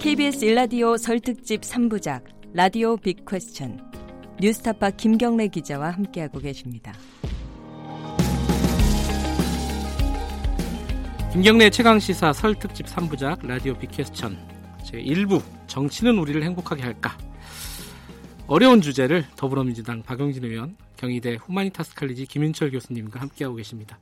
KBS 일라디오 설특집 3부작 라디오 빅 퀘스천 뉴스타파 김경래 기자와 함께하고 계십니다. 김경래 최강 시사 설 특집 3부작 라디오 빅퀘스천 제 1부 정치는 우리를 행복하게 할까 어려운 주제를 더불어민주당 박영진 의원 경희대 후마니타스 칼리지 김윤철 교수님과 함께하고 계십니다.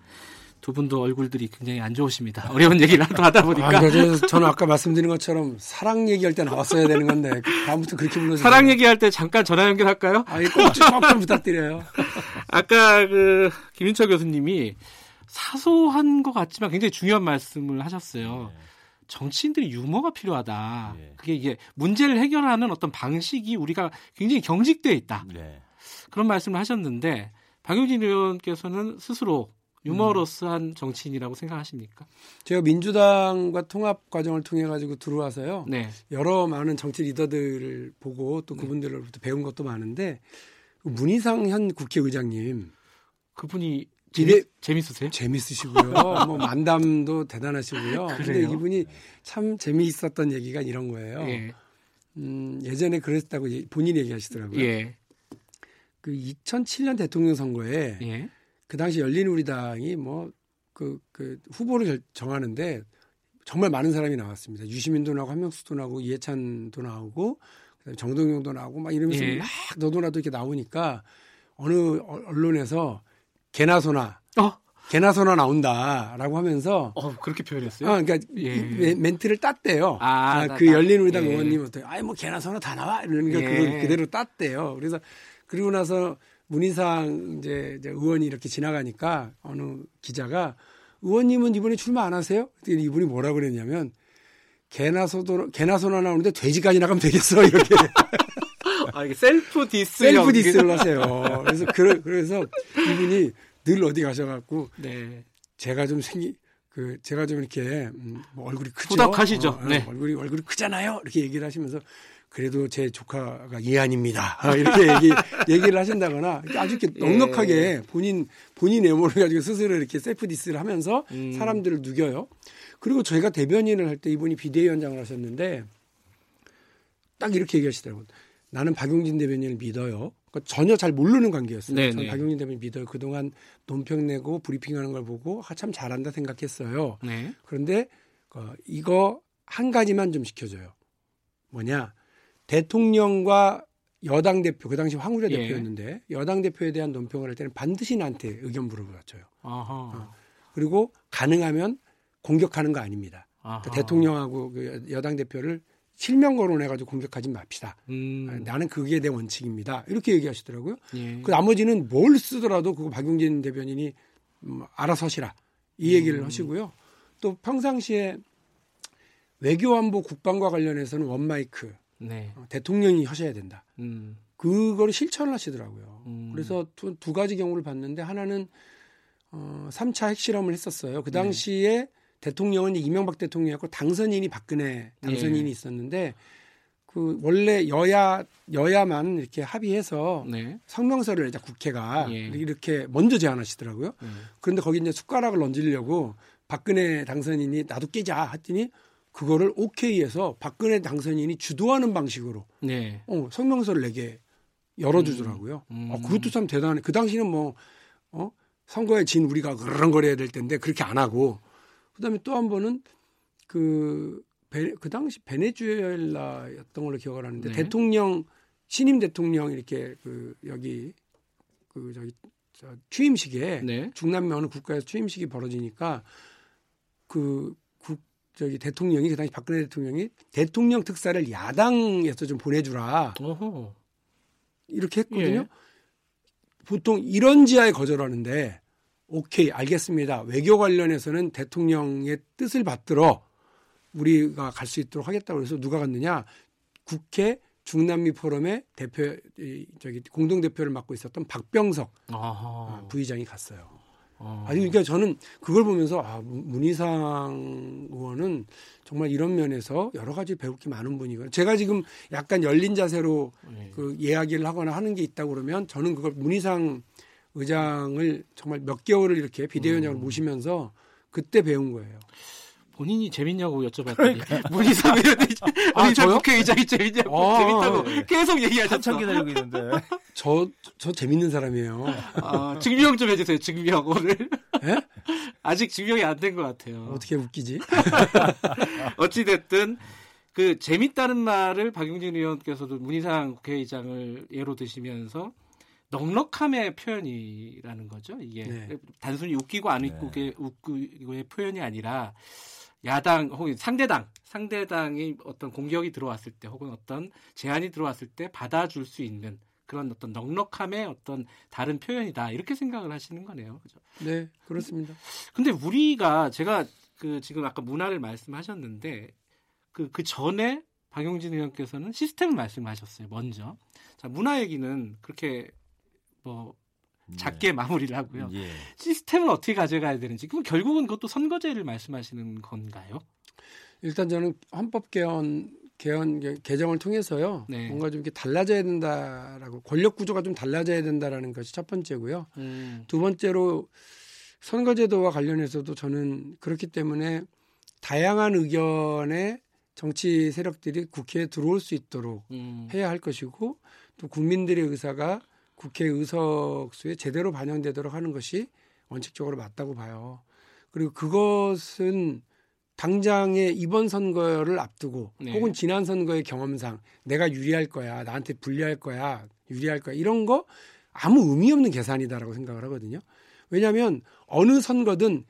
두 분도 얼굴들이 굉장히 안 좋으십니다. 어려운 얘기를 하다 보니까. 아, 그래서 저는 아까 말씀드린 것처럼 사랑 얘기할 때 나왔어야 되는 건데 다음부터 그렇게 불러주세요. 사랑 얘기할 때 잠깐 전화 연결할까요? 아, 꼭좀 부탁드려요. 아까 그 김윤철 교수님이 사소한 것 같지만 굉장히 중요한 말씀을 하셨어요. 네. 정치인들이 유머가 필요하다. 네. 그게 이게 문제를 해결하는 어떤 방식이 우리가 굉장히 경직되어 있다. 네. 그런 말씀을 하셨는데 박용진 의원께서는 스스로 유머러스한 정치인이라고 생각하십니까? 제가 민주당과 통합 과정을 통해 가지고 들어와서요. 네. 여러 많은 정치 리더들을 보고 또 네. 그분들로부터 배운 것도 많은데 문희상 현 국회의장님 그분이 재미, 재밌으세요? 재밌으시고요. 뭐 만담도 대단하시고요. 근데 이분이 참 재미있었던 얘기가 이런 거예요. 예. 음, 예전에 그랬다고 본인이 얘기하시더라고요. 예. 그 2007년 대통령 선거에 예. 그 당시 열린 우리당이 뭐 그, 그 후보를 정하는데 정말 많은 사람이 나왔습니다. 유시민도 나오고 한명수도 나오고 이해찬도 나오고 정동영도 나오고 막 이러면서 예. 막 너도 나도 이렇게 나오니까 어느 언론에서 개나 소나 어? 개나 소나 나온다라고 하면서 어 그렇게 표현했어요. 어, 그러니까 예. 멘트를 땄대요. 아, 아, 그 열린 우리당 예. 의원님 어떻게 아이 뭐 개나 소나 다 나와 이러니까 예. 그걸 그대로 땄대요. 그래서 그리고 나서 문희상 이제, 이제 의원이 이렇게 지나가니까 어느 기자가 의원님은 이번에 출마 안 하세요? 그랬더니 이분이 뭐라 그랬냐면 개나 소도 개나 소나 나오는데 돼지까지 나가면 되겠어 이렇게. 아 이게 self diss self diss를 하세요. 그래서 그, 그래서 이분이 늘 어디 가셔갖고 네. 제가 좀 생기 그 제가 좀 이렇게 음, 뭐 얼굴이 크죠. 후덕하시죠. 어, 어, 네. 얼굴이 얼굴이 크잖아요. 이렇게 얘기를 하시면서 그래도 제 조카가 이하늬입니다. 아, 이렇게 얘기, 얘기를 하신다거나 아주 이렇게 예. 넉넉하게 본인, 본인 외모를 가지고 스스로 이렇게 self diss를 하면서 음. 사람들을 녹여요. 그리고 저희가 대변인을 할 때 이분이 비대위원장을 하셨는데 딱 이렇게 얘기하시더라고요. 나는 박용진 대변인을 믿어요. 그러니까 전혀 잘 모르는 관계였어요. 네네. 저는 네. 박용진 대변인 믿어요. 그동안 논평 내고 브리핑하는 걸 보고 아, 참 잘한다 생각했어요. 네. 그런데 어, 이거 한 가지만 좀 시켜줘요. 뭐냐? 대통령과 여당 대표 그 당시 황우려 예. 대표였는데 여당 대표에 대한 논평을 할 때는 반드시 나한테 의견 물어봐줘요. 어. 그리고 가능하면 공격하는 거 아닙니다. 그러니까 대통령하고 그 여당 대표를 실명 거론해가지고 공격하지 맙시다. 음. 아, 나는 그게 내 원칙입니다. 이렇게 얘기하시더라고요. 예. 그 나머지는 뭘 쓰더라도 그거 박용진 대변인이 음, 알아서 하시라. 이 얘기를 음. 하시고요. 또 평상시에 외교안보 국방과 관련해서는 원마이크 네. 어, 대통령이 하셔야 된다. 음. 그거를 실천을 하시더라고요. 음. 그래서 두, 두, 가지 경우를 봤는데 하나는 어, 3차 핵실험을 했었어요. 그 네. 당시에 네. 대통령은 이명박 대통령이었고 당선인이 박근혜 당선인이 네. 있었는데 그 원래 여야 여야만 이렇게 합의해서 네. 성명서를 내자 국회가 예. 이렇게 먼저 제안하시더라고요. 음. 그런데 거기 이제 숟가락을 얹으려고 박근혜 당선인이 나도 깨자 했더니 그거를 오케이해서 박근혜 당선인이 주도하는 방식으로 네. 어, 성명서를 내게 열어주더라고요. 음. 음. 어, 그것도 참 대단해. 그 당시는 뭐 어? 선거에 진 우리가 그런 거려야 될 텐데 그렇게 안 하고 그다음에 또 한 번은 그, 베, 그 당시 베네수엘라였던 걸로 기억을 하는데 네. 대통령 신임 대통령 이렇게 그 여기 그 저기 저 취임식에 네. 중남미 어느 국가에서 취임식이 벌어지니까 그 저기 대통령이 그 당시 박근혜 대통령이 대통령 특사를 야당에서 좀 보내주라 어허. 이렇게 했거든요. 예. 보통 이런 지하에 거절하는데 오케이 알겠습니다. 외교 관련해서는 대통령의 뜻을 받들어 우리가 갈 수 있도록 하겠다고 해서 누가 갔느냐 국회 중남미 포럼의 대표 저기 공동 대표를 맡고 있었던 박병석 아하. 부의장이 갔어요. 어. 아니 그러니까 저는 그걸 보면서 아 문희상 의원은 정말 이런 면에서 여러 가지 배울 게 많은 분이고 제가 지금 약간 열린 자세로 네. 그 이야기를 하거나 하는 게 있다고 그러면 저는 그걸 문희상 의장을 정말 몇 개월을 이렇게 비대위원장을 음. 모시면서 그때 배운 거예요. 본인이 재밌냐고 여쭤봤더니 문희상 의원이 아, 문희상 국회의장이 재밌냐고 아, 재밌다고 네. 계속 얘기하셨어. 한참 기다리고 있는데. 저, 저 재밌는 사람이에요. 아, 증명 좀 해주세요. 증명 오늘. 네? 아직 증명이 안 된 것 같아요. 어떻게 웃기지? 어찌 됐든 그 재밌다는 말을 박용진 의원께서도 문희상 국회의장을 예로 드시면서 넉넉함의 표현이라는 거죠. 이게 네. 단순히 웃기고 안 웃기고의, 네. 웃기고의 표현이 아니라 야당 혹은 상대당 상대당이 어떤 공격이 들어왔을 때 혹은 어떤 제안이 들어왔을 때 받아줄 수 있는 그런 어떤 넉넉함의 어떤 다른 표현이다 이렇게 생각을 하시는 거네요. 그죠? 네, 그렇습니다. 근데 우리가 제가 그 지금 아까 문화를 말씀하셨는데 그, 그 전에 박용진 의원께서는 시스템을 말씀하셨어요. 먼저. 자, 문화 얘기는 그렇게 뭐 작게 네. 마무리를 하고요. 예. 시스템을 어떻게 가져가야 되는지 그럼 결국은 그것도 선거제를 말씀하시는 건가요? 일단 저는 헌법 개헌 개헌 개정을 통해서요. 네. 뭔가 좀 이렇게 달라져야 된다라고 권력 구조가 좀 달라져야 된다라는 것이 첫 번째고요. 음. 두 번째로 선거제도와 관련해서도 저는 그렇기 때문에 다양한 의견의 정치 세력들이 국회에 들어올 수 있도록 음. 해야 할 것이고 또 국민들의 의사가 국회 의석수에 제대로 반영되도록 하는 것이 원칙적으로 맞다고 봐요. 그리고 그것은 당장의 이번 선거를 앞두고 네. 혹은 지난 선거의 경험상 내가 유리할 거야, 나한테 불리할 거야, 유리할 거야 이런 거 아무 의미 없는 계산이다라고 생각을 하거든요. 왜냐하면 어느 선거든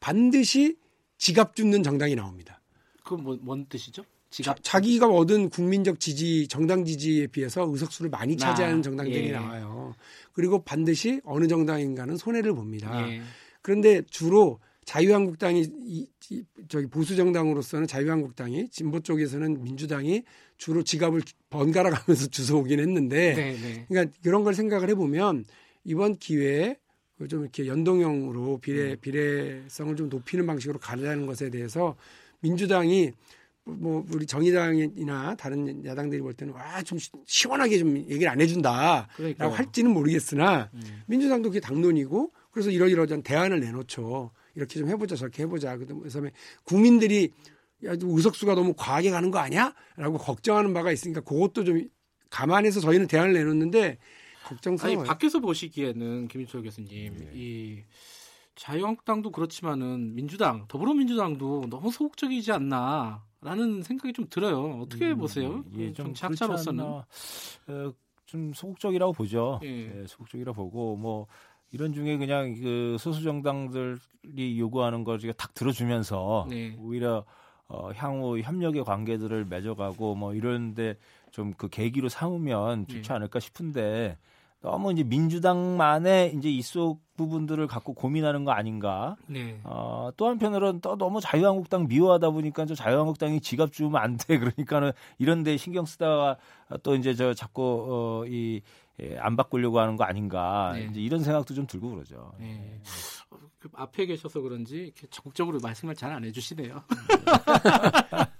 반드시 지갑 줍는 정당이 나옵니다. 그건 뭐, 뭔 뜻이죠? 지갑. 자, 기가 얻은 국민적 지지, 정당 지지에 비해서 의석수를 많이 차지하는 아, 정당들이 예. 나와요. 그리고 반드시 어느 정당인가는 손해를 봅니다. 예. 그런데 주로 자유한국당이 이, 이, 저기 보수 정당으로서는 자유한국당이 진보 쪽에서는 민주당이 주로 지갑을 번갈아 가면서 주워오긴 했는데 네, 네. 그러니까 이런 걸 생각을 해보면 이번 기회에 좀 이렇게 연동형으로 비례 네. 비례성을 좀 높이는 방식으로 가려는 것에 대해서 민주당이 뭐 우리 정의당이나 다른 야당들이 볼 때는 와 좀 시원하게 좀 얘기를 안 해준다라고 그러니까. 할지는 모르겠으나 음. 민주당도 그게 당론이고 그래서 이러이러한 대안을 내놓죠. 이렇게 좀 해보자 저렇게 해보자. 그래서 국민들이 야, 의석수가 너무 과하게 가는 거 아니야? 라고 걱정하는 바가 있으니까 그것도 좀 감안해서 저희는 대안을 내놓는데 걱정스러워요. 아니 밖에서 보시기에는 김인철 교수님 네. 이 자유한국당도 그렇지만은 민주당, 더불어민주당도 너무 소극적이지 않나. 라는 생각이 좀 들어요. 어떻게 음, 보세요? 예, 좀 정치학자로서는 어, 좀 소극적이라고 보죠. 예. 예, 소극적이라고 보고 뭐 이런 중에 그냥 그 소수 정당들이 요구하는 걸딱 들어주면서 네. 오히려 어, 향후 협력의 관계들을 맺어가고 뭐 이런데 좀 그 계기로 삼으면 좋지 네. 않을까 싶은데 너무 이제 민주당만의 이제 이속 부분들을 갖고 고민하는 거 아닌가. 네. 어, 또 한편으로는 또 너무 자유한국당 미워하다 보니까 저 자유한국당이 지갑 주면 안 돼. 그러니까는 이런 데 신경 쓰다가 또 이제 저 자꾸 어, 이, 예, 안 바꾸려고 하는 거 아닌가. 네. 이제 이런 생각도 좀 들고 그러죠. 네. 네. 그 앞에 계셔서 그런지 이렇게 적극적으로 말씀을 잘 안 해주시네요.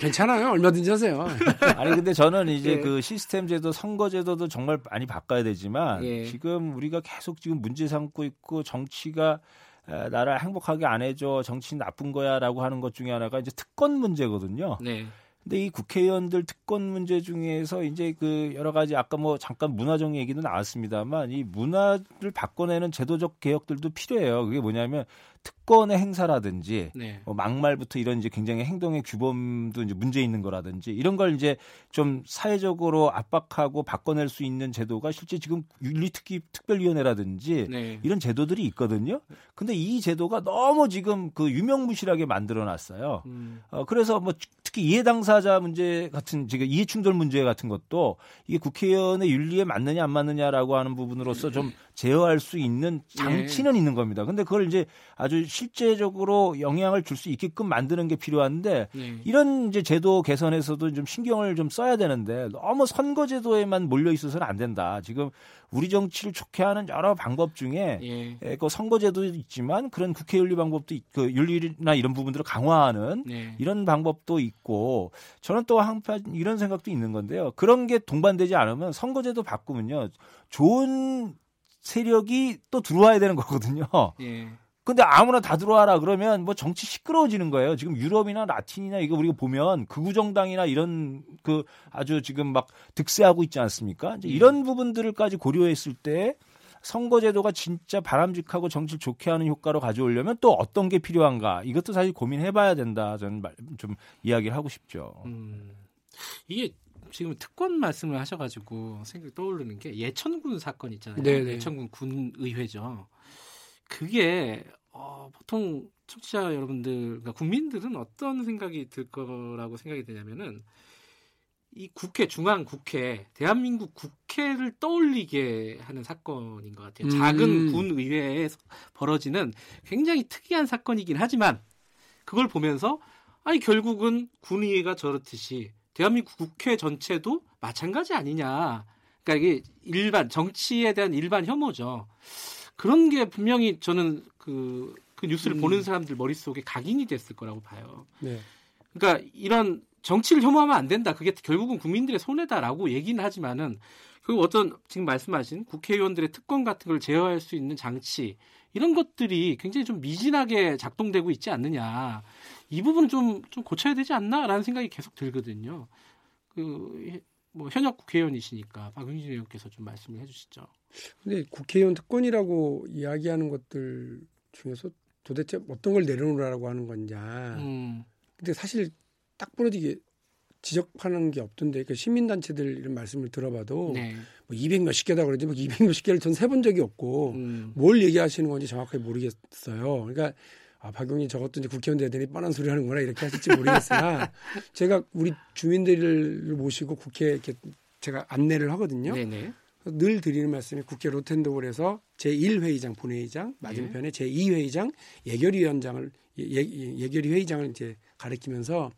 괜찮아요. 얼마든지 하세요. 아니 근데 저는 이제 예. 그 시스템 제도, 선거 제도도 정말 많이 바꿔야 되지만 예. 지금 우리가 계속 지금 문제 삼고 있고 정치가 나를 행복하게 안 해줘 정치 나쁜 거야라고 하는 것 중에 하나가 이제 특권 문제거든요. 네. 근데 이 국회의원들 특권 문제 중에서 이제 그 여러 가지 아까 뭐 잠깐 문화적 얘기도 나왔습니다만 이 문화를 바꿔내는 제도적 개혁들도 필요해요. 그게 뭐냐면 특권의 행사라든지 네. 뭐 막말부터 이런 이제 굉장히 행동의 규범도 이제 문제 있는 거라든지 이런 걸 이제 좀 사회적으로 압박하고 바꿔낼 수 있는 제도가 실제 지금 윤리특기 특별위원회라든지 네. 이런 제도들이 있거든요. 근데 이 제도가 너무 지금 그 유명무실하게 만들어 놨어요. 음. 어, 그래서 뭐 특히 이해 당사자 문제 같은 지금 이해 충돌 문제 같은 것도 이게 국회의원의 윤리에 맞느냐 안 맞느냐라고 하는 부분으로서 좀 제어할 수 있는 장치는 예. 있는 겁니다. 근데 그걸 이제 아주 실제적으로 영향을 줄 수 있게끔 만드는 게 필요한데 예. 이런 이제 제도 개선에서도 좀 신경을 좀 써야 되는데 너무 선거 제도에만 몰려 있어서는 안 된다. 지금 우리 정치를 좋게 하는 여러 방법 중에 예. 예그 선거제도 있지만 그런 국회 윤리 방법도 그 윤리나 이런 부분들을 강화하는 예. 이런 방법도 있고 저는 또 한편 이런 생각도 있는 건데요. 그런 게 동반되지 않으면 선거제도 바꾸면요 좋은 세력이 또 들어와야 되는 거거든요. 예. 근데 아무나 다 들어와라 그러면 뭐 정치 시끄러워지는 거예요. 지금 유럽이나 라틴이나 이거 우리가 보면 극우 정당이나 이런 그 아주 지금 막 득세하고 있지 않습니까? 이제 이런 부분들을까지 고려했을 때 선거제도가 진짜 바람직하고 정치를 좋게 하는 효과로 가져오려면 또 어떤 게 필요한가 이것도 사실 고민해봐야 된다 저는 좀 이야기를 하고 싶죠. 음, 이게 지금 특권 말씀을 하셔가지고 생각 떠오르는 게 예천군 사건 있잖아요. 네네. 예천군 군의회죠. 그게 어, 보통 청취자 여러분들, 그러니까 국민들은 어떤 생각이 들 거라고 생각이 되냐면은 이 국회 중앙 국회 대한민국 국회를 떠올리게 하는 사건인 것 같아요. 음. 작은 군 의회에 벌어지는 굉장히 특이한 사건이긴 하지만 그걸 보면서 아니 결국은 군의회가 저렇듯이 대한민국 국회 전체도 마찬가지 아니냐. 그러니까 이게 일반 정치에 대한 일반 혐오죠. 그런 게 분명히 저는 그, 그 뉴스를 음. 보는 사람들 머릿속에 각인이 됐을 거라고 봐요. 네. 그러니까 이런 정치를 혐오하면 안 된다. 그게 결국은 국민들의 손해다라고 얘기는 하지만은 그 어떤 지금 말씀하신 국회의원들의 특권 같은 걸 제어할 수 있는 장치 이런 것들이 굉장히 좀 미진하게 작동되고 있지 않느냐. 이 부분은 좀, 좀 고쳐야 되지 않나라는 생각이 계속 들거든요. 그, 뭐, 현역 국회의원이시니까 박용진 의원께서 좀 말씀을 해 주시죠. 근데 국회의원 특권이라고 이야기하는 것들 중에서 도대체 어떤 걸 내려놓으라고 하는 거냐. 음. 근데 사실 딱 부러지게 지적하는 게 없던데 그 시민단체들 이런 말씀을 들어봐도 네. 뭐200 몇십 개다 그러지 뭐200 몇십 개를 전 세 본 적이 없고 음. 뭘 얘기하시는 건지 정확하게 모르겠어요. 그러니까 아, 박용진 저것도 이제 국회의원 되니 뻔한 소리 하는구나 이렇게 하실지 모르겠으나 제가 우리 주민들을 모시고 국회에 이렇게 제가 안내를 하고든요 네네. 늘 드리는 말씀이 국회 로텐더홀에서 제1회의장 본회의장 맞은편에 네. 제2회의장 예결위원장을 예, 예, 예결위 회의장을 이제 가리키면서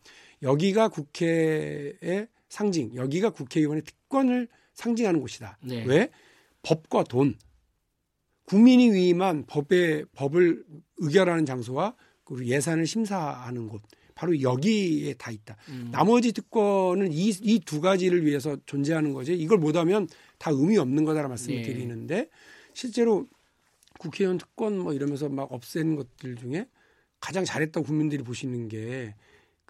여기가 국회의 상징, 여기가 국회의원의 특권을 상징하는 곳이다. 네. 왜? 법과 돈, 국민이 위임한 법의 법을 의결하는 장소와 그리고 예산을 심사하는 곳, 바로 여기에 다 있다. 음. 나머지 특권은 이 이 두 가지를 위해서 존재하는 거지. 이걸 못하면 다 의미 없는 거다라 말씀을 네. 드리는데 실제로 국회의원 특권 뭐 이러면서 막 없애는 것들 중에 가장 잘했다고 국민들이 보시는 게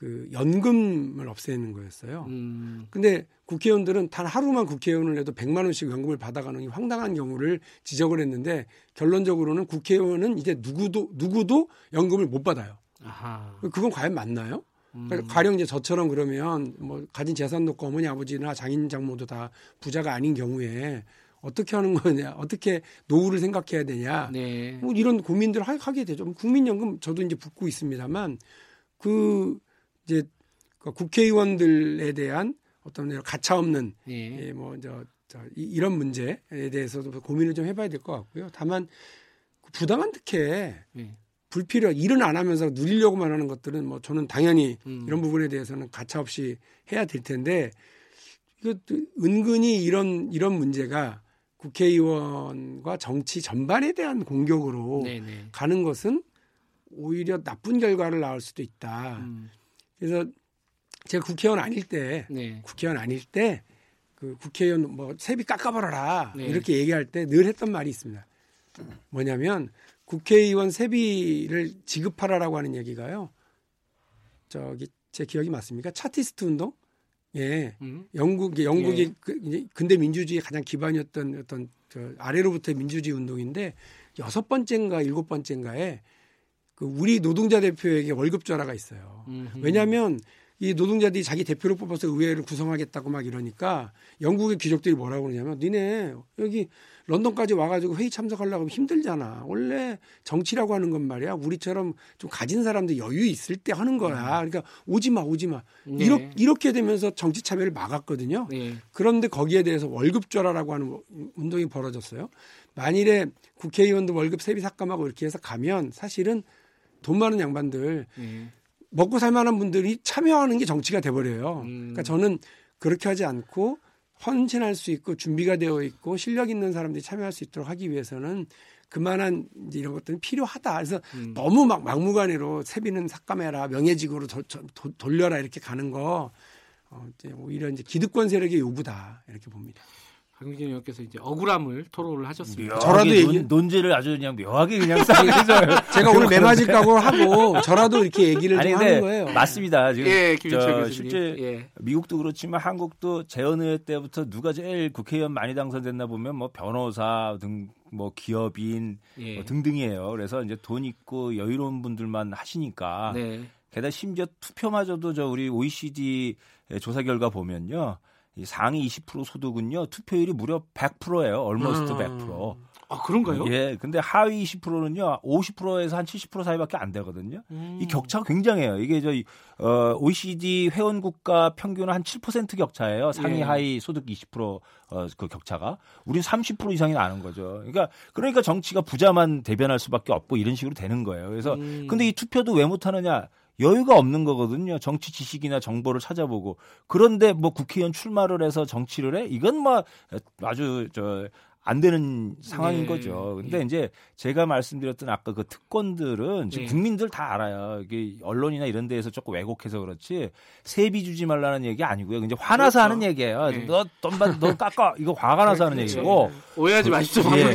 그 연금을 없애는 거였어요. 음. 근데 국회의원들은 단 하루만 국회의원을 해도 100만 원씩 연금을 받아가는 이 황당한 경우를 지적을 했는데 결론적으로는 국회의원은 이제 누구도 누구도 연금을 못 받아요. 아하. 그건 과연 맞나요? 음. 가령 이제 저처럼 그러면 뭐 가진 재산도 없고 어머니 아버지나 장인 장모도 다 부자가 아닌 경우에 어떻게 하는 거냐, 어떻게 노후를 생각해야 되냐, 네. 뭐 이런 고민들을 하게 되죠. 뭐 국민연금 저도 이제 붙고 있습니다만 그 이제 그 국회의원들에 대한 어떤 가차 없는 네. 예, 뭐저 저, 이런 문제에 대해서도 고민을 좀 해봐야 될 것 같고요. 다만 그 부당한 특혜 네. 불필요 일은 안 하면서 누리려고만 하는 것들은 뭐 저는 당연히 음. 이런 부분에 대해서는 가차 없이 해야 될 텐데 이거 은근히 이런 이런 문제가 국회의원과 정치 전반에 대한 공격으로 네네. 가는 것은 오히려 나쁜 결과를 낳을 수도 있다. 음. 그래서 제가 국회의원 아닐 때 네. 국회의원 아닐 때 그 국회의원 뭐 세비 깎아버려라 네. 이렇게 얘기할 때 늘 했던 말이 있습니다. 뭐냐면 국회의원 세비를 지급하라라고 하는 얘기가요. 저기 제 기억이 맞습니까? 차티스트 운동? 예. 음. 영국 영국이 예. 그, 근대 민주주의의 가장 기반이었던 어떤 저 아래로부터의 민주주의 운동인데 여섯 번째인가 일곱 번째인가에 그 우리 노동자 대표에게 월급 전화가 있어요. 음흠. 왜냐하면 이 노동자들이 자기 대표를 뽑아서 의회를 구성하겠다고 막 이러니까 영국의 귀족들이 뭐라고 그러냐면 니네 여기 런던까지 와가지고 회의 참석하려고 하면 힘들잖아. 원래 정치라고 하는 건 말이야. 우리처럼 좀 가진 사람들 여유 있을 때 하는 거야. 음. 그러니까 오지 마, 오지 마. 네. 이렇게, 이렇게 되면서 정치 참여를 막았거든요. 네. 그런데 거기에 대해서 월급 줘라라고 하는 운동이 벌어졌어요. 만일에 국회의원도 월급 세비 삭감하고 이렇게 해서 가면 사실은 돈 많은 양반들 네. 먹고 살만한 분들이 참여하는 게 정치가 돼버려요. 음. 그러니까 저는 그렇게 하지 않고 헌신할 수 있고 준비가 되어 있고 실력 있는 사람들이 참여할 수 있도록 하기 위해서는 그만한 이런 것들은 필요하다. 그래서 음. 너무 막 막무가내로 세비는 삭감해라, 명예직으로 도, 도, 돌려라 이렇게 가는 거 어, 이제 오히려 이제 기득권 세력의 요구다 이렇게 봅니다. 박용진 의원께서 이제 억울함을 토로를 하셨습니다. 저라도 얘기... 논 제를 아주 그냥 묘하게 그냥 해서 제가 오늘 매맞을 각오 하고 저라도 이렇게 얘기를 아니, 좀 하는 거예요. 맞습니다. 지금 예, 저, 실제 예. 미국도 그렇지만 한국도 재헌의 때부터 누가 제일 국회의원 많이 당선됐나 보면 뭐 변호사 등 뭐 기업인 예. 뭐 등등이에요. 그래서 이제 돈 있고 여유로운 분들만 하시니까 네. 게다가 심지어 투표마저도 저 우리 OECD 조사 결과 보면요. 이 상위 20% 소득은요 투표율이 무려 100%예요. 얼머스트 음. 100%. 아 그런가요? 예. 근데 하위 20%는요 50%에서 한 70% 사이밖에 안 되거든요. 음. 이 격차가 굉장해요. 이게 저 어, OECD 회원 국가 평균은 한 7% 격차예요. 상위 예. 하위 소득 20%그 어, 격차가. 우린 30% 이상이 나는 거죠. 그러니까 그러니까 정치가 부자만 대변할 수밖에 없고 이런 식으로 되는 거예요. 그래서 음. 근데 이 투표도 왜 못하느냐? 여유가 없는 거거든요. 정치 지식이나 정보를 찾아보고. 그런데 뭐 국회의원 출마를 해서 정치를 해? 이건 뭐 아주 저 안 되는 상황인 네. 거죠. 근데 네. 이제 제가 말씀드렸던 아까 그 특권들은 지금 네. 국민들 다 알아요. 이게 언론이나 이런 데에서 조금 왜곡해서 그렇지 세비 주지 말라는 얘기 아니고요. 이제 화나서 그렇죠. 하는 얘기예요. 네. 너돈 받, 너 깎아. 이거 화가 나서 하는 그렇죠. 얘기고. 오해하지 그, 마십시오. 예,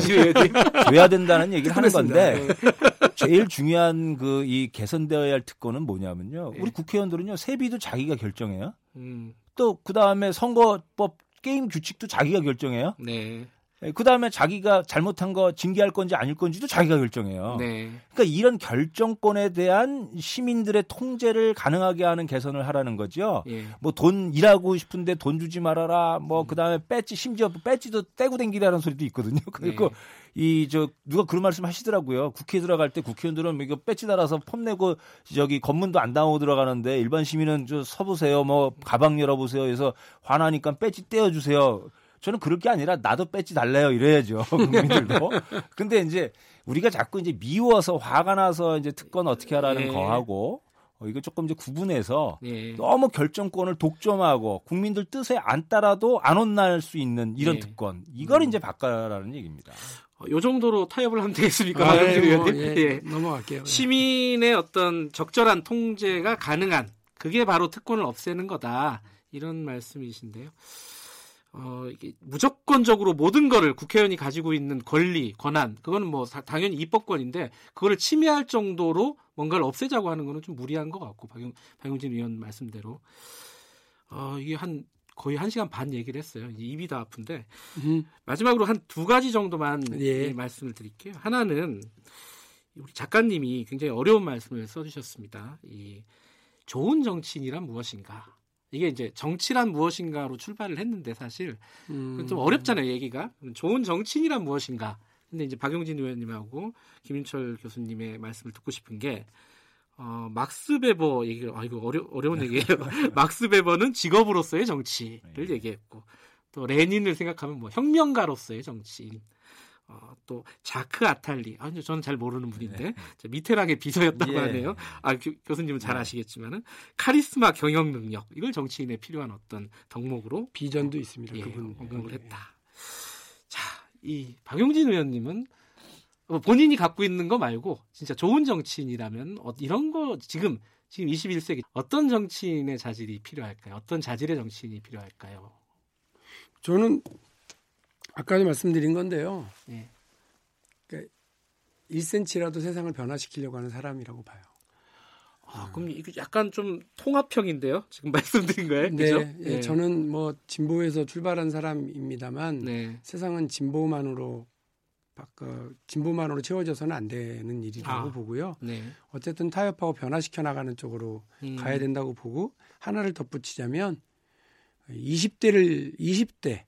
줘야 된다는 얘기를 하는 건데 네. 제일 중요한 그 이 개선되어야 할 특권은 뭐냐면요. 우리 국회의원들은요 세비도 자기가 결정해요. 음. 또그 다음에 선거법 게임 규칙도 자기가 결정해요. 네. 예, 그 다음에 자기가 잘못한 거 징계할 건지 아닐 건지도 자기가 결정해요. 네. 그러니까 이런 결정권에 대한 시민들의 통제를 가능하게 하는 개선을 하라는 거죠. 예. 뭐돈 일하고 싶은데 돈 주지 말아라. 뭐그 다음에 배지 심지어 배지도 떼고 댕기라는 소리도 있거든요. 그리고 네. 이저 누가 그런 말씀 하시더라고요. 국회 들어갈 때 국회의원들은 이거 배지 달아서 폼 내고 저기 검문도 안 당하고 들어가는데 일반 시민은 저 서보세요. 뭐 가방 열어보세요. 해서 화나니까 배지 떼어주세요. 저는 그럴 게 아니라 나도 뺏지 달래요 이래야죠 국민들도. 근데 이제 우리가 자꾸 이제 미워서 화가 나서 이제 특권 어떻게 하라는 예. 거하고 어, 이거 조금 이제 구분해서 예. 너무 결정권을 독점하고 국민들 뜻에 안 따라도 안 혼날 수 있는 이런 예. 특권 이걸 음. 이제 바꿔라는 얘기입니다. 어, 요 정도로 타협을 하면 되겠습니까? 아, 예, 뭐, 예, 예. 넘어갈게요. 시민의 어떤 적절한 통제가 가능한 그게 바로 특권을 없애는 거다 이런 말씀이신데요. 어, 이게 무조건적으로 모든 거를 국회의원이 가지고 있는 권리, 권한, 그거는 뭐 당연히 입법권인데 그거를 침해할 정도로 뭔가를 없애자고 하는 거는 좀 무리한 것 같고 박용, 박용진 의원 말씀대로 어, 이게 한 거의 한 시간 반 얘기를 했어요. 입이 다 아픈데 음. 마지막으로 한 두 가지 정도만 예. 말씀을 드릴게요. 하나는 우리 작가님이 굉장히 어려운 말씀을 써주셨습니다. 이 좋은 정치인이란 무엇인가? 이게 이제 정치란 무엇인가로 출발을 했는데 사실 음. 좀 어렵잖아요 얘기가 좋은 정치인이란 무엇인가 근데 이제 박용진 의원님하고 김인철 교수님의 말씀을 듣고 싶은 게 어, 막스 베버 얘기를 아 이거 어려 어려운 얘기예요 막스 베버는 직업으로서의 정치를 네. 얘기했고 또 레닌을 생각하면 뭐 혁명가로서의 정치인 어, 또 자크 아탈리. 아, 저는 잘 모르는 분인데 네. 미테랑의 비서였다고 예. 하네요. 아, 교, 수님은 잘 네. 아시겠지만은 카리스마 경영 능력 이걸 정치인에 필요한 어떤 덕목으로 비전도 있습니다. 예, 그분 언급을 했다. 자, 이 박용진 의원님은 뭐 본인이 갖고 있는 거 말고 진짜 좋은 정치인이라면 어, 이런 거 지금 지금 21세기 어떤 정치인의 자질이 필요할까요? 어떤 자질의 정치인이 필요할까요? 저는 아까도 말씀드린 건데요. 네. 그러니까 1cm라도 세상을 변화시키려고 하는 사람이라고 봐요. 아, 그럼 이거 약간 좀 통합형인데요? 지금 말씀드린 거예요? 네, 그죠? 예, 네. 저는 뭐 진보에서 출발한 사람입니다만 네. 세상은 진보만으로 어, 진보만으로 채워져서는 안 되는 일이라고 아, 보고요. 네. 어쨌든 타협하고 변화시켜 나가는 쪽으로 음. 가야 된다고 보고 하나를 덧붙이자면 20대를 20대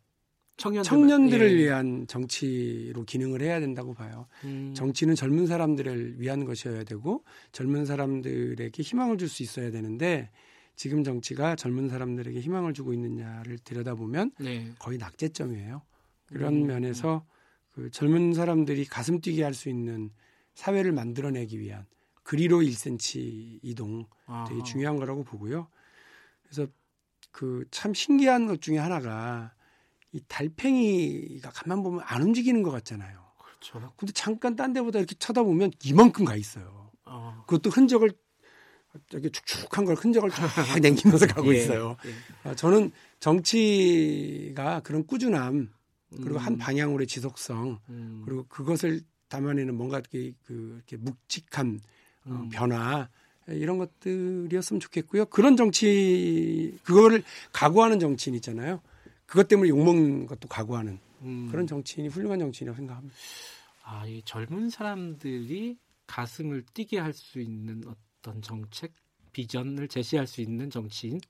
청년들 을 예. 위한 정치로 기능을 해야 된다고 봐요. 음. 정치는 젊은 사람들을 위한 것이어야 되고 젊은 사람들에게 희망을 줄 수 있어야 되는데 지금 정치가 젊은 사람들에게 희망을 주고 있느냐를 들여다보면 네. 거의 낙제점이에요. 그런 음. 면에서 그 젊은 사람들이 가슴 뛰게 할 수 있는 사회를 만들어내기 위한 그리로 1cm 이동 되게 중요한 거라고 보고요. 그래서 그 참 신기한 것 중에 하나가 이 달팽이가 가만 보면 안 움직이는 것 같잖아요. 그렇죠. 근데 잠깐 딴 데보다 이렇게 쳐다보면 이만큼 가 있어요. 어. 그것도 흔적을 이렇게 축축한 걸 흔적을 쫙 남기면서 가고 예, 있어요. 예. 아, 저는 정치가 그런 꾸준함 그리고 음. 한 방향으로의 지속성 음. 그리고 그것을 담아내는 뭔가 이렇게, 그, 이렇게 묵직한 어, 음. 변화 이런 것들이었으면 좋겠고요. 그런 정치 그거를 각오하는 정치인 있잖아요. 그것 때문에 욕먹는 것도 각오하는 음. 그런 정치인이 훌륭한 정치인이라고 생각합니다. 아, 이 젊은 사람들이 가슴을 뛰게 할 수 있는 어떤 정책 비전을 제시할 수 있는 정치인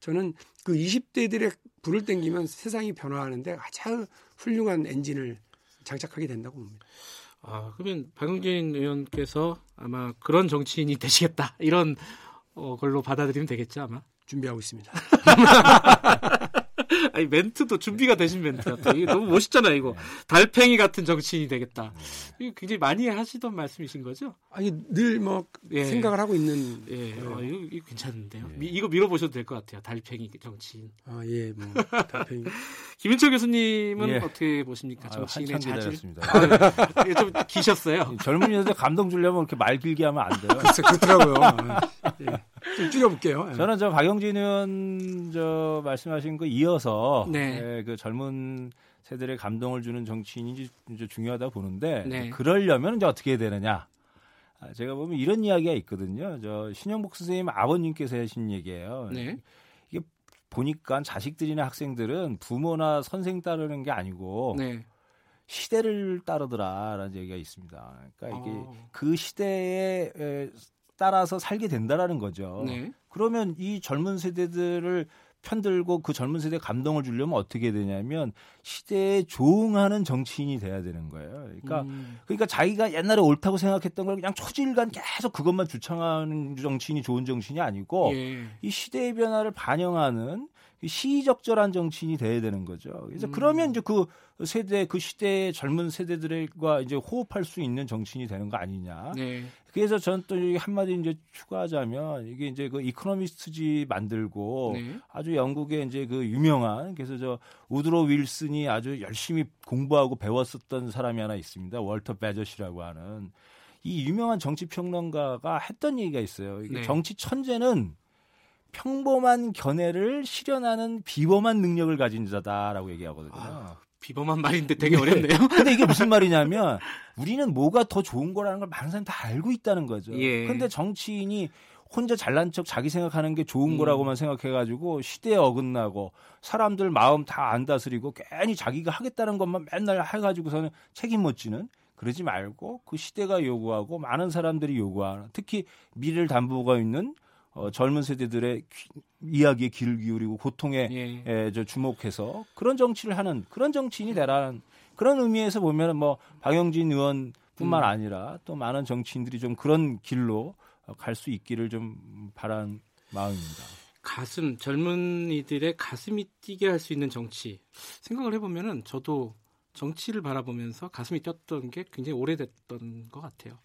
저는 그 20대들의 불을 땡기면 세상이 변화하는데 아주 훌륭한 엔진을 장착하게 된다고 봅니다. 아, 그러면 박용진 의원께서 아마 그런 정치인이 되시겠다 이런 어, 걸로 받아들이면 되겠죠 아마. 준비하고 있습니다. 아니 멘트도 준비가 되신 멘트 같아. 이게 너무 멋있잖아 이거. 달팽이 같은 정치인이 되겠다. 이거 굉장히 많이 하시던 말씀이신 거죠? 아니 늘뭐 예. 생각을 하고 있는. 예, 어, 이거, 이거, 괜찮은데요. 예. 이거 밀어보셔도 될 것 같아요. 달팽이 정치인. 아 예, 뭐 달팽이. 김인철 교수님은 예. 어떻게 보십니까? 정치인의 아, 자질. 아, 좀 기셨어요. 젊은이들 감동 주려면 이렇게 말 길게 하면 안 돼요. 글쎄 그렇더라고요. 아, 예. 좀 줄여볼게요. 예. 저는 저 박영진 의원 저 말씀하신 거이 어서 네. 예, 그 젊은 세대에 감동을 주는 정치인이 이제 중요하다 고 보는데 네. 그러려면 이제 어떻게 해야 되느냐? 아, 제가 보면 이런 이야기가 있거든요. 저 신영복 선생님 아버님께서 하신 얘기예요. 네. 이게 보니까 자식들이나 학생들은 부모나 선생 따르는 게 아니고 네. 시대를 따르더라라는 얘기가 있습니다. 그러니까 이게 어. 그 시대에 따라서 살게 된다라는 거죠. 네. 그러면 이 젊은 세대들을 편들고 그 젊은 세대에 감동을 주려면 어떻게 되냐면 시대에 조응하는 정치인이 돼야 되는 거예요. 그러니까 음. 그러니까 자기가 옛날에 옳다고 생각했던 걸 그냥 초질간 계속 그것만 주창하는 정치인이 좋은 정치인이 아니고 예. 이 시대의 변화를 반영하는 시의적절한 정치인이 돼야 되는 거죠. 그래서 음. 그러면 이제 그 세대 그 시대의 젊은 세대들과 이제 호흡할 수 있는 정치인이 되는 거 아니냐. 네. 그래서 저는 또 한마디 이제 추가하자면 이게 이제 그 이코노미스트지 만들고 네. 아주 영국의 이제 그 유명한 그래서 저 우드로 윌슨이 아주 열심히 공부하고 배웠었던 사람이 하나 있습니다. 월터 베저시라고 하는 이 유명한 정치 평론가가 했던 얘기가 있어요. 이게 네. 정치 천재는 평범한 견해를 실현하는 비범한 능력을 가진 자다라고 얘기하거든요. 아, 비범한 말인데 되게 어렵네요. 근데 이게 무슨 말이냐면 우리는 뭐가 더 좋은 거라는 걸 많은 사람이 다 알고 있다는 거죠. 예. 근데 정치인이 혼자 잘난 척 자기 생각하는 게 좋은 음. 거라고만 생각해가지고 시대에 어긋나고 사람들 마음 다 안 다스리고 괜히 자기가 하겠다는 것만 맨날 해가지고서는 책임 못 지는 그러지 말고 그 시대가 요구하고 많은 사람들이 요구하는 특히 미래를 담보가 있는 어, 젊은 세대들의 귀, 이야기에 귀를 기울이고 고통에 예. 에, 저 주목해서 그런 정치를 하는 그런 정치인이 되라는 그런 의미에서 보면 뭐 박영진 의원뿐만 음. 아니라 또 많은 정치인들이 좀 그런 길로 갈 수 있기를 좀 바란 마음입니다. 가슴 젊은이들의 가슴이 뛰게 할 수 있는 정치 생각을 해보면은 저도 정치를 바라보면서 가슴이 뛰었던 게 굉장히 오래됐던 것 같아요.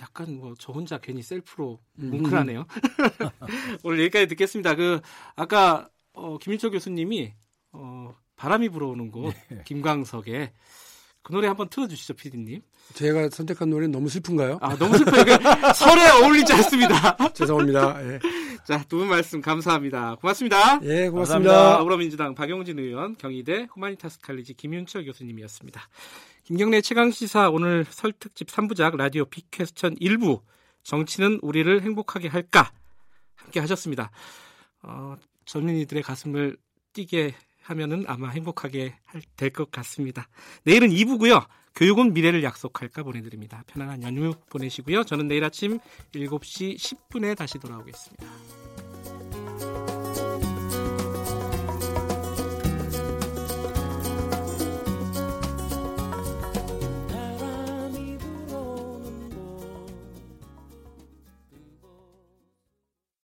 약간 뭐 저 혼자 괜히 셀프로 음. 뭉클하네요. 오늘 여기까지 듣겠습니다. 그 아까 어, 김일철 교수님이 어, 바람이 불어오는 곳 네. 김광석의 그 노래 한번 틀어주시죠, 피디님. 제가 선택한 노래는 너무 슬픈가요? 아, 너무 슬퍼요. 설에 어울리지 않습니다. 죄송합니다. 예. 자, 두 분 말씀 감사합니다. 고맙습니다. 예, 고맙습니다. 더불어민주당 박용진 의원, 경희대 후마니타스 칼리지 김윤철 교수님이었습니다. 김경래 최강시사 오늘 설특집 3부작 라디오 빅퀘스천 1부 정치는 우리를 행복하게 할까 함께 하셨습니다. 어, 젊은이들의 가슴을 뛰게 하면은 아마 행복하게 될 것 같습니다. 내일은 2부고요. 교육은 미래를 약속할까 보내드립니다. 편안한 연휴 보내시고요. 저는 내일 아침 7시 10분에 다시 돌아오겠습니다.